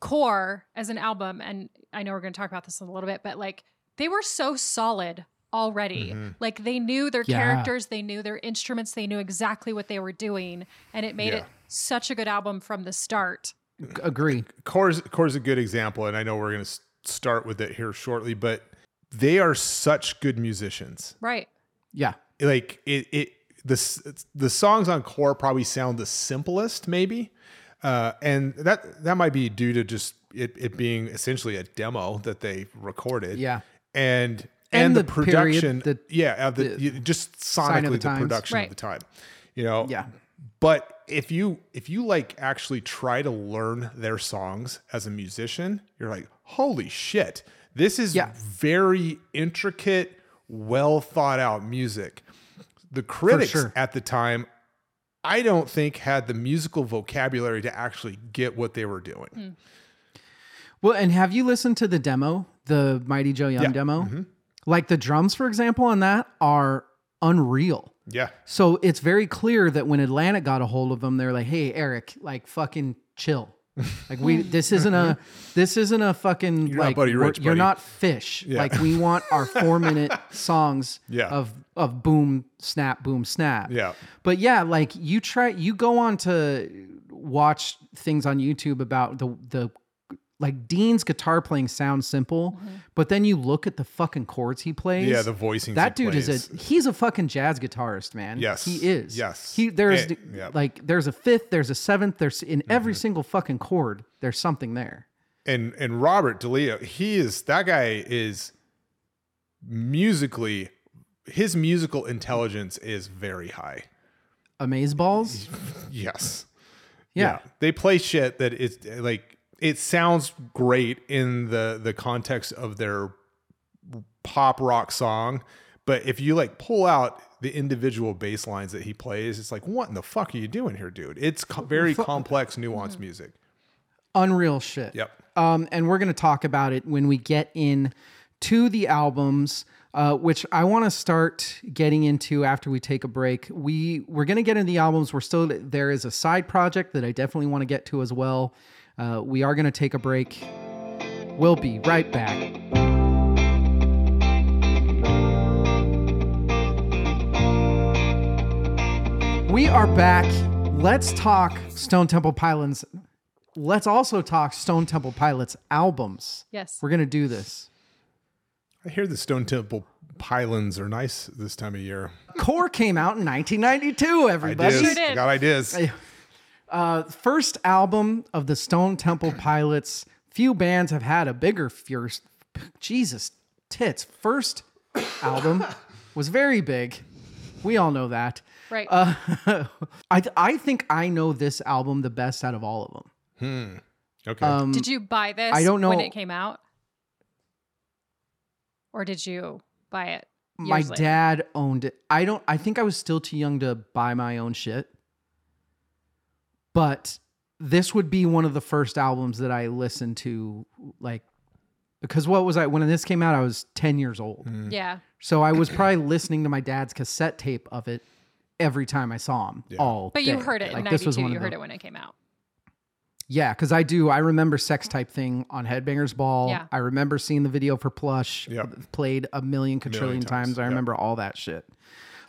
core as an album and i know we're going to talk about this in a little bit but like they were so solid already Mm-hmm. like they knew their Yeah. characters they knew their instruments they knew exactly what they were doing and it made Yeah. it such a good album from the start G- Agree. Core's Core's a good example, and I know we're going to start with it here shortly, but they are such good musicians. right Yeah. Like it, it the the songs on Core probably sound the simplest, maybe, uh, and that that might be due to just it, it being essentially a demo that they recorded. Yeah. and And and, the, the period, production, the- yeah, uh, the, the just sign sonically the the, times. production Right. of the time, you know. Yeah. But if you if you like actually try to learn their songs as a musician, you're like, holy shit, this is Yeah. very intricate, well thought out music. The critics sure. at the time, I don't think had the musical vocabulary to actually get what they were doing. Hmm. Well, and have you listened to the demo, the Mighty Joe Young Yeah. demo? Mm-hmm. Like the drums, for example, on that are unreal. Yeah. So it's very clear that when Atlantic got a hold of them, they're like, "Hey, Eric, like fucking chill. Like we, this isn't a, this isn't a fucking not like Buddy we're- Rich, you're buddy." not fish. Yeah. Like we want our four minute songs Yeah. of of boom snap boom snap. Yeah. But yeah, like you try, you go on to watch things on YouTube about the the like Dean's guitar playing sounds simple, but then you look at the fucking chords he plays. Yeah, the voicing. That dude is a he's a fucking jazz guitarist, man. Yes. he is. Yes. he there's Eh, yep. like there's a fifth, there's a seventh, there's in every Mm-hmm. single fucking chord, there's something there. and and Robert DeLeo, he is that guy is musically his musical intelligence is very high. Amaze balls. Yes. Yeah. They play shit that is like it sounds great in the the context of their pop rock song, but if you like pull out the individual bass lines that he plays, it's like what in the fuck are you doing here, dude? It's co- very complex, nuanced music. Unreal shit. Yep. Um, and we're going to talk about it when we get in to the albums, uh, which I want to start getting into after we take a break. We we're going to get into the albums. We're still there is a side project that I definitely want to get to as well. Uh, we are going to take a break. We'll be right back. We are back. Let's talk Stone Temple Pilots. Let's also talk Stone Temple Pilots albums. yes We're going to do this. I hear the Stone Temple Pylons are nice this time of year. Core came out in 1992, everybody. Ideas. Sure did. I got ideas. Uh, first album of the Stone Temple Pilots. Few bands have had a bigger fierce. Jesus tits. First album was very big. We all know that. right Uh, I I think I know this album the best out of all of them. Hmm. Okay. Um, did you buy this I don't know when it came out or did you buy it my later? dad owned it. I don't. I think I was still too young to buy my own shit. But this would be one of the first albums that I listened to, like, because what was I when this came out? I was ten years old, mm. yeah so I was probably listening to my dad's cassette tape of it every time I saw him. All, but you heard it in Like, this was 92 one you heard the- it when it came out Yeah, because I do. I remember Sex Type Thing on Headbangers Ball. Yeah. I remember seeing the video for Plush Yep. played a million quadrillion Million times, times. I yep. remember all that shit.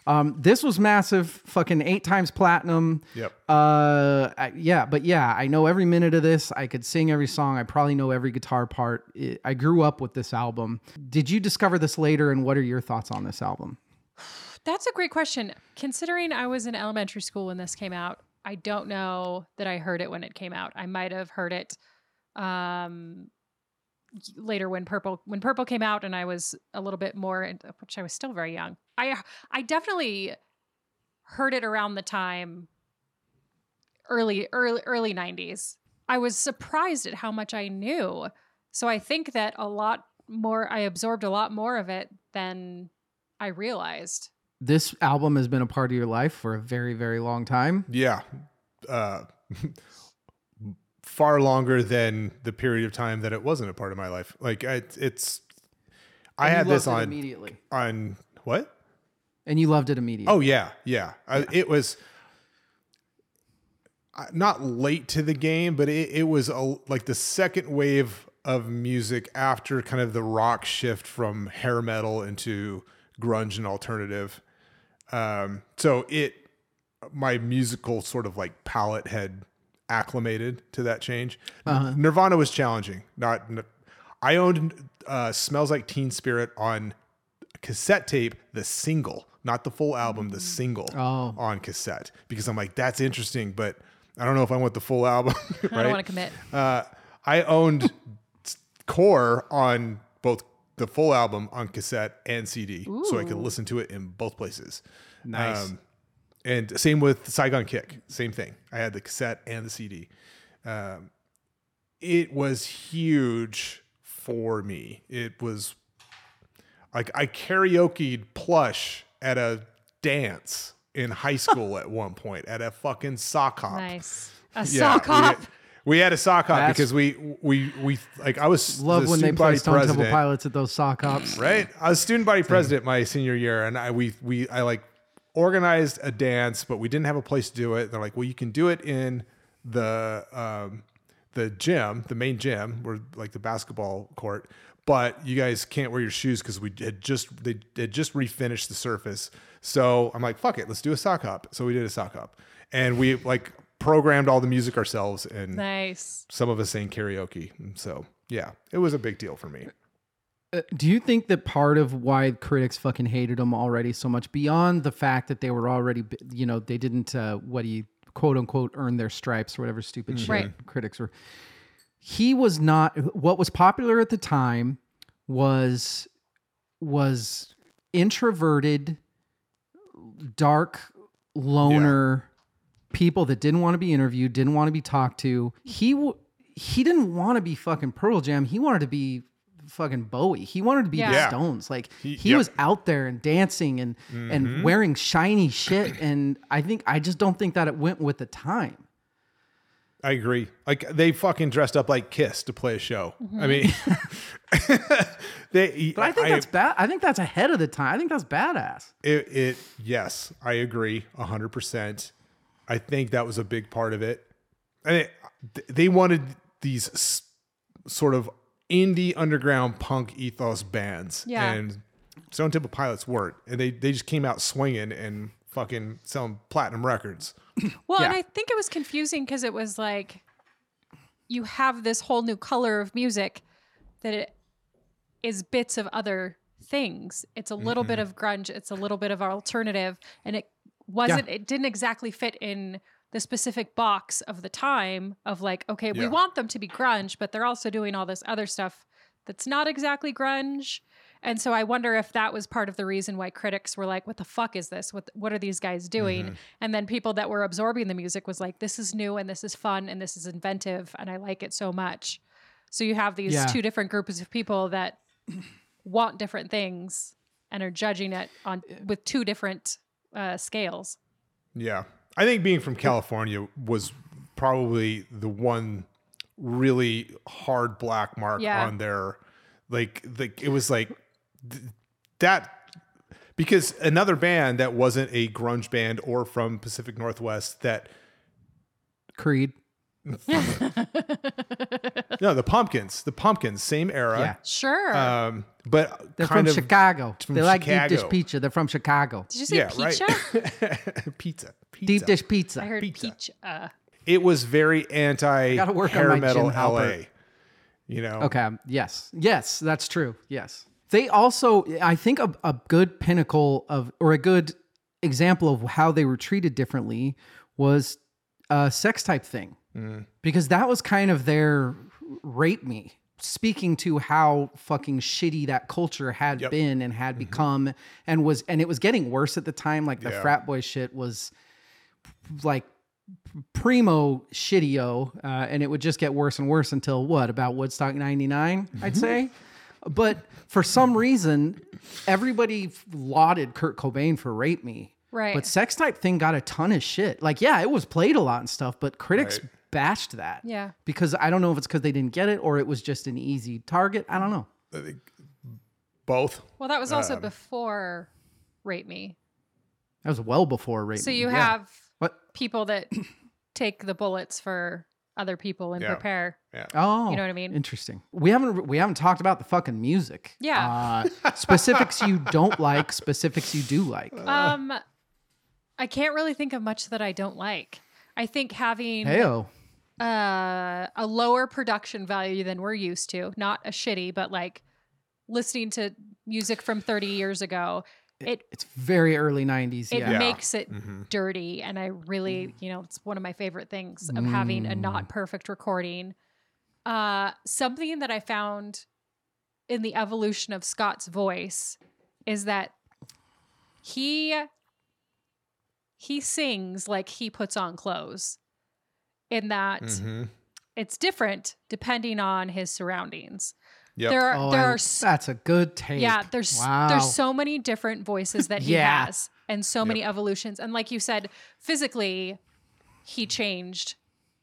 Um, this was massive, fucking eight times platinum. Yep. Uh, I, yeah, but yeah, I know every minute of this. I could sing every song. I probably know every guitar part. It, I grew up with this album. Did you discover this later, and what are your thoughts on this album? That's a great question. Considering I was in elementary school when this came out, I don't know that I heard it when it came out. I might have heard it um, later when Purple when Purple came out, and I was a little bit more, which I was still very young. I I definitely heard it around the time early early early 90s. I was surprised at how much I knew. So I think that a lot more I absorbed a lot more of it than I realized. This album has been a part of your life for a very, very long time. Yeah. Uh, far longer than the period of time that it wasn't a part of my life. Like I, it's, I had this on immediately, on what? and you loved it immediately. Oh yeah, yeah. I, it was not late to the game, but it, it was a, like the second wave of music after kind of the rock shift from hair metal into grunge and alternative. Um, so it, my musical sort of like palette had acclimated to that change. Nirvana was challenging. Not, I owned uh, "Smells Like Teen Spirit" on cassette tape, the single, not the full album, the single Oh. on cassette, because I'm like, that's interesting, but I don't know if I want the full album. I don't right? want to commit. Uh, I owned Core on both the full album on cassette and CD, so I could listen to it in both places. Nice. Um, and same with Saigon Kick, same thing. I had the cassette and the CD. Um, it was huge for me. It was like I karaokeed plush at a dance in high school at one point at a fucking sock hop. Nice. A Yeah, sock we hop. had- We had a sock hop That's- because we we we like I was Love the when they student play body Stone Temple Pilots at those sock hops. right? I was student body president my senior year, and I we we I like organized a dance, but we didn't have a place to do it. They're like, well, you can do it in the um, the gym, the main gym, where like the basketball court, but you guys can't wear your shoes because we had just they had just refinished the surface. So I'm like, fuck it, let's do a sock hop. So we did a sock hop, and we like programmed all the music ourselves, and Nice. some of us sang karaoke. So yeah, it was a big deal for me. Uh, do you think that part of why critics fucking hated him already so much, beyond the fact that they were already, you know, they didn't, uh, what do you quote unquote, earn their stripes or whatever stupid shit Right. critics were. He was not, what was popular at the time was, was introverted, dark, loner people that didn't want to be interviewed, didn't want to be talked to. He, w- he didn't want to be fucking Pearl Jam. He wanted to be fucking Bowie. He wanted to be Yeah. the Stones. Like He- he, yep. was out there and dancing and and mm-hmm. wearing shiny shit. And I think I just don't think that it went with the time. I agree. Like they fucking dressed up like Kiss to play a show. I mean, mm-hmm. they. But I think that's bad. I think that's ahead of the time. I think that's badass. it, it. Yes, I agree hundred percent. I think that was a big part of it. And it, they wanted these sort of indie underground punk ethos bands, Yeah. and Stone Temple Pilots weren't, and they they just came out swinging and fucking selling platinum records. Well, and I think it was confusing because it was like you have this whole new color of music that it is bits of other things. It's a little bit Mm-hmm. of grunge, it's a little bit of alternative, and it wasn't it didn't exactly fit in the specific box of the time of like, okay, we want them to be grunge, but they're also doing all this other stuff that's not exactly grunge. And so I wonder if that was part of the reason why critics were like, "What the fuck is this? What what are these guys doing?" Mm-hmm. And then people that were absorbing the music was like, "This is new and this is fun and this is inventive and I like it so much." So you have these Yeah. two different groups of people that want different things and are judging it on with two different uh, scales. Yeah. I think being from California was probably the one really hard black mark Yeah. on their like like it was like th- that because another band that wasn't a grunge band or from Pacific Northwest that Creed. No, the Pumpkins, the Pumpkins, same era. Yeah. Sure. Um, but They're kind from of Chicago. from they like deep dish pizza. They're from Chicago. Did you say yeah, pizza? right. pizza, pizza. Deep dish pizza. I heard Pizza. peach. Uh, It was very anti Gotta work on hair my metal LA. Halpert. You know. Okay. Yes. Yes, that's true. Yes. They also, I think, a, a good pinnacle of, or a good example of how they were treated differently was a sex type thing, because that was kind of their rape me. Speaking to how fucking shitty that culture had Yep. been and had become, and was, and it was getting worse at the time. Like the Yeah. frat boy shit was like primo shitio, uh, and it would just get worse and worse until what about Woodstock '99? I'd say. But for some reason, everybody lauded Kurt Cobain for "Rape Me." Right. But Sex Type Thing got a ton of shit. Like, yeah, it was played a lot and stuff, but critics Right. Bashed that. Yeah. Because I don't know if it's because they didn't get it or it was just an easy target. I don't know. I think both. well, that was also Um, before Rape Me. That was well before "Rape So Me." So you Yeah. have what? people that take the bullets for other people and Yeah. prepare. Yeah. Oh, You know what I mean? Interesting. We haven't we haven't talked about the fucking music. Yeah. Uh, specifics you don't like, specifics you do like. Um, I can't really think of much that I don't like. I think having Heyo. Uh, a lower production value than we're used to, not a shitty, but like listening to music from 30 years ago, it It's very early '90s. it Yeah. Yeah. makes it Mhm. dirty and i really you know it's one of my favorite things of having a not perfect recording uh something that i found in the evolution of scott's voice is that he he sings like he puts on clothes in that Mhm. it's different depending on his surroundings Yep. there are Oh, there are s- that's a good take. yeah, there's wow. there's so many different voices that he Yeah. has and so many evolutions. And like you said, physically he changed,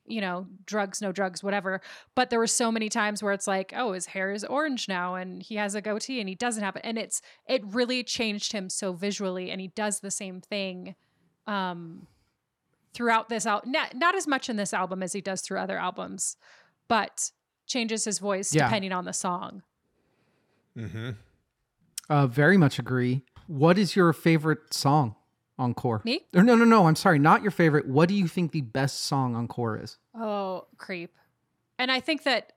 you know, drugs, no drugs, whatever. But there were so many times where it's like, oh, his hair is orange now and he has a goatee and he doesn't have it. And it's it really changed him so visually and he does the same thing um throughout this out not, not as much in this album as he does through other albums, but changes his voice Yeah. depending on the song. Mhm. Uh, very much agree. What is your favorite song on Core? Me? Or no, no, no. I'm sorry, not your favorite. What do you think the best song on Core is? Oh, creep. And I think that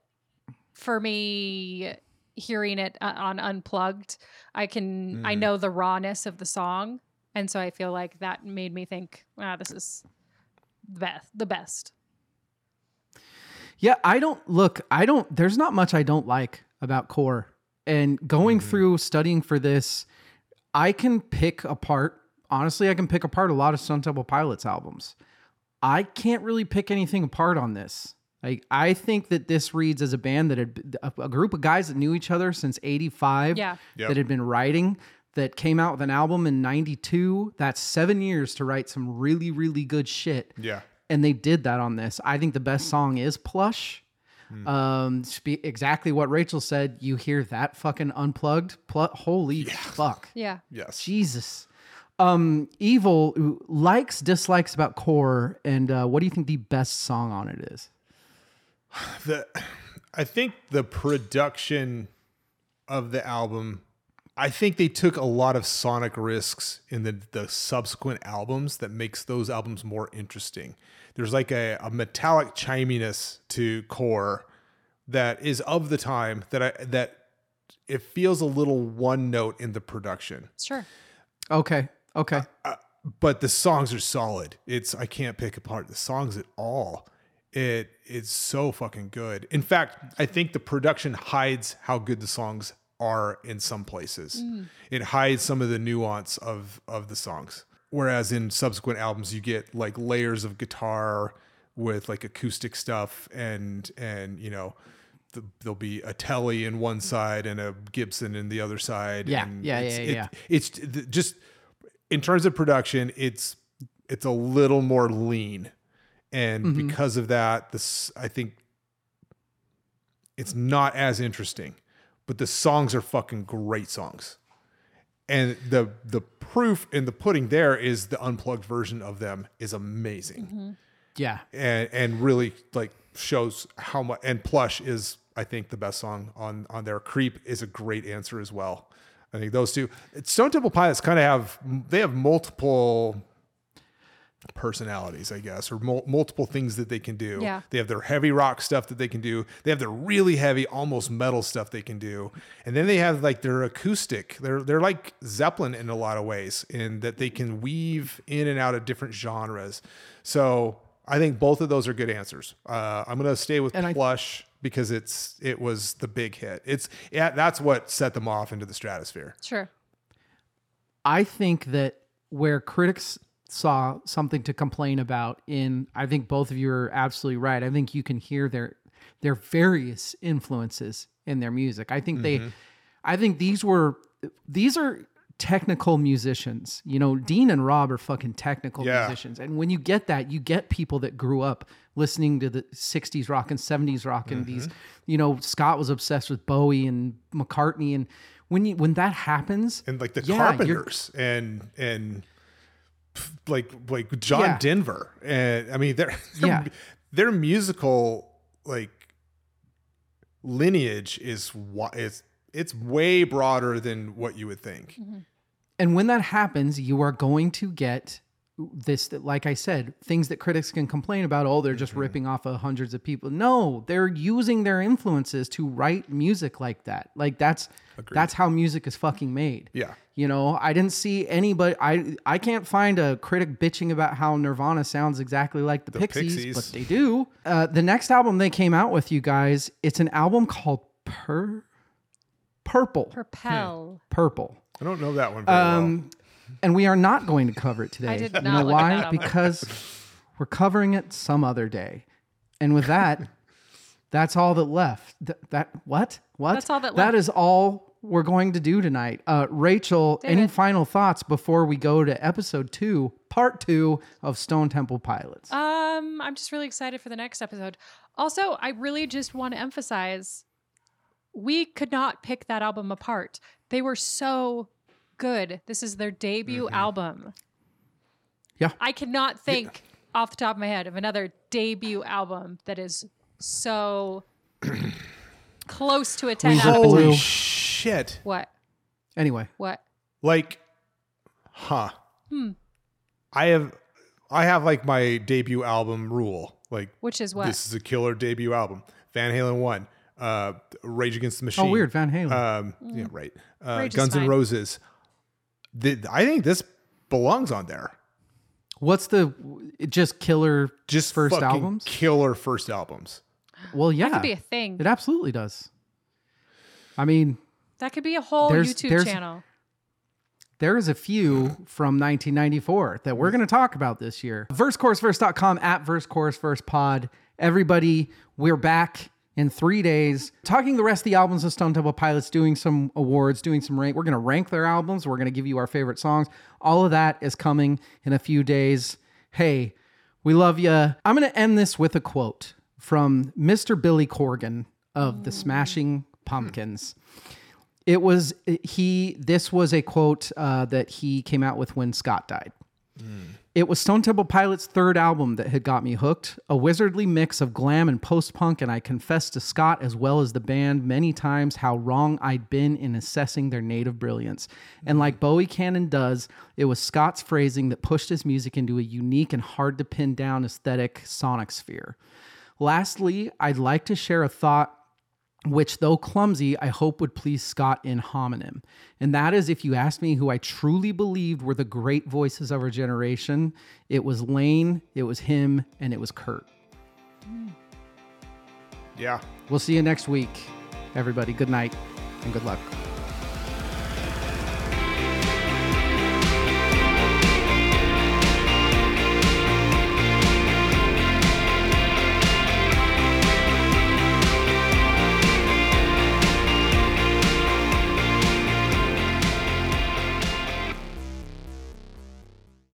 for me, hearing it uh, on Unplugged, I can, I Mm. know the rawness of the song. And so I feel like that made me think, wow, this is the best. The best. Yeah, I don't look. I don't. There's not much I don't like about Core. And going mm. through studying for this, I can pick apart. Honestly, I can pick apart a lot of Stone Temple Pilots albums. I can't really pick anything apart on this. Like, I think that this reads as a band that had a, a group of guys that knew each other since '85. Yeah. Yep. that had been writing that came out with an album in 92 that's seven years to write some really really good shit. Yeah. and they did that on this. I think the best song is plush. Um spe- exactly what rachel said. You hear that fucking unplugged? Pl- holy fuck. Yeah. Yes. jesus. Um evil likes dislikes about core and uh what do you think the best song on it is? The I think the production of the album I think they took a lot of sonic risks in the the subsequent albums that makes those albums more interesting. There's like a, a metallic chiminess to core that is of the time that I that it feels a little one note in the production. Sure. okay okay uh, uh, but the songs are solid. It's I can't pick apart the songs at all. It it's so fucking good. In fact, I think the production hides how good the songs are in some places. It hides some of the nuance of of the songs. Whereas in subsequent albums you get like layers of guitar with like acoustic stuff and and you know the, there'll be a telly in one side and a Gibson in the other side. Yeah, and yeah, it's, yeah, it- yeah. It's just in terms of production, it's it's a little more lean, and Mm-hmm. because of that, this I think it's not as interesting. But the songs are fucking great songs, and the the proof in the pudding there is the unplugged version of them is amazing. Mm-hmm. Yeah. and and really like shows how much. And Plush is, I think, the best song on on there. Creep is a great answer as well. I think those two. Stone Temple Pilots kind of have they have multiple personalities, I guess, or mul- multiple things that they can do. Yeah. They have their heavy rock stuff that they can do. They have their really heavy, almost metal stuff they can do, and then they have like their acoustic. They're they're like Zeppelin in a lot of ways, in that they can weave in and out of different genres. So I think both of those are good answers. Uh, I'm gonna stay with And I- Plush because it's it was the big hit. It's yeah, that's what set them off into the stratosphere. Sure. I think that where critics saw something to complain about in I think both of you are absolutely right. I think you can hear their their various influences in their music. I think they mm-hmm. I think these were these are technical musicians. You know, Dean and Rob are fucking technical Yeah. musicians. And when you get that, you get people that grew up listening to the 60s rock and 70s rock and these, mm-hmm. you know, Scott was obsessed with Bowie and McCartney and when you when that happens and like the yeah, Carpenters and and like like John Yeah. Denver and I mean their their, Yeah. their musical like lineage is is it's way broader than what you would think. Mm-hmm. And when that happens, you are going to get this, like I said, things that critics can complain about. Oh, they're just mm-hmm. ripping off of hundreds of people. No, they're using their influences to write music like that. Like that's that's how music is fucking made. Yeah. You know, I didn't see anybody. I I can't find a critic bitching about how Nirvana sounds exactly like the, Pixies, Pixies. but they do. Uh, the next album they came out with, you guys, it's an album called Per Purple. Propel. Hmm. Purple. I don't know that one very well. Um, And we are not going to cover it today. did you know look at that why? Because we're covering it some other day. And with that, that's all that left. Th- that what? What? That's all that That left. is all we're going to do tonight. Uh, Rachel, any final thoughts before we go to episode two, part two of Stone Temple Pilots? Um, I'm just really excited for the next episode. Also, I really just want to emphasize we could not pick that album apart. They were so good. This is their debut album. Yeah. I cannot think off the top of my head of another debut album that is so close to a 10 We out of hope- 10. Holy shit. What? anyway, What? Like huh. Hmm. I have I have like my debut album rule. Like Which is what? this is a killer debut album. Van Halen 1, uh Rage Against the Machine. oh weird, Van Halen. Um, yeah, right. Uh, Guns N' Roses. The, I think this belongs on there. What's the just killer Just first fucking albums? Killer first albums. Well, yeah, that could be a thing. it absolutely does. I mean, That could be a whole There's- YouTube there's- channel. there is a few from 1994 that we're going to talk about this year. VerseChorusVerse.com at VerseChorusVersePod. Everybody, we're back in three days talking the rest of the albums of Stone Temple Pilots, doing some awards, doing some rank. We're going to rank their albums. We're going to give you our favorite songs. All of that is coming in a few days. Hey, we love you. I'm going to end this with a quote from Mr. Billy Corgan of the Smashing Pumpkins it was he this was a quote uh, that he came out with when scott died it was stone temple pilots third album that had got me hooked a wizardly mix of glam and post-punk and i confessed to scott as well as the band many times how wrong i'd been in assessing their native brilliance. And like bowie Cannon does it was scott's phrasing that pushed his music into a unique and hard to pin down aesthetic sonic sphere. Lastly i'd like to share a thought which, though clumsy, I hope would please Scott in homonym. And that is if you ask me who I truly believed were the great voices of our generation, it was Layne, it was him, and it was Kurt. Yeah. We'll see you next week. Everybody, good night and good luck.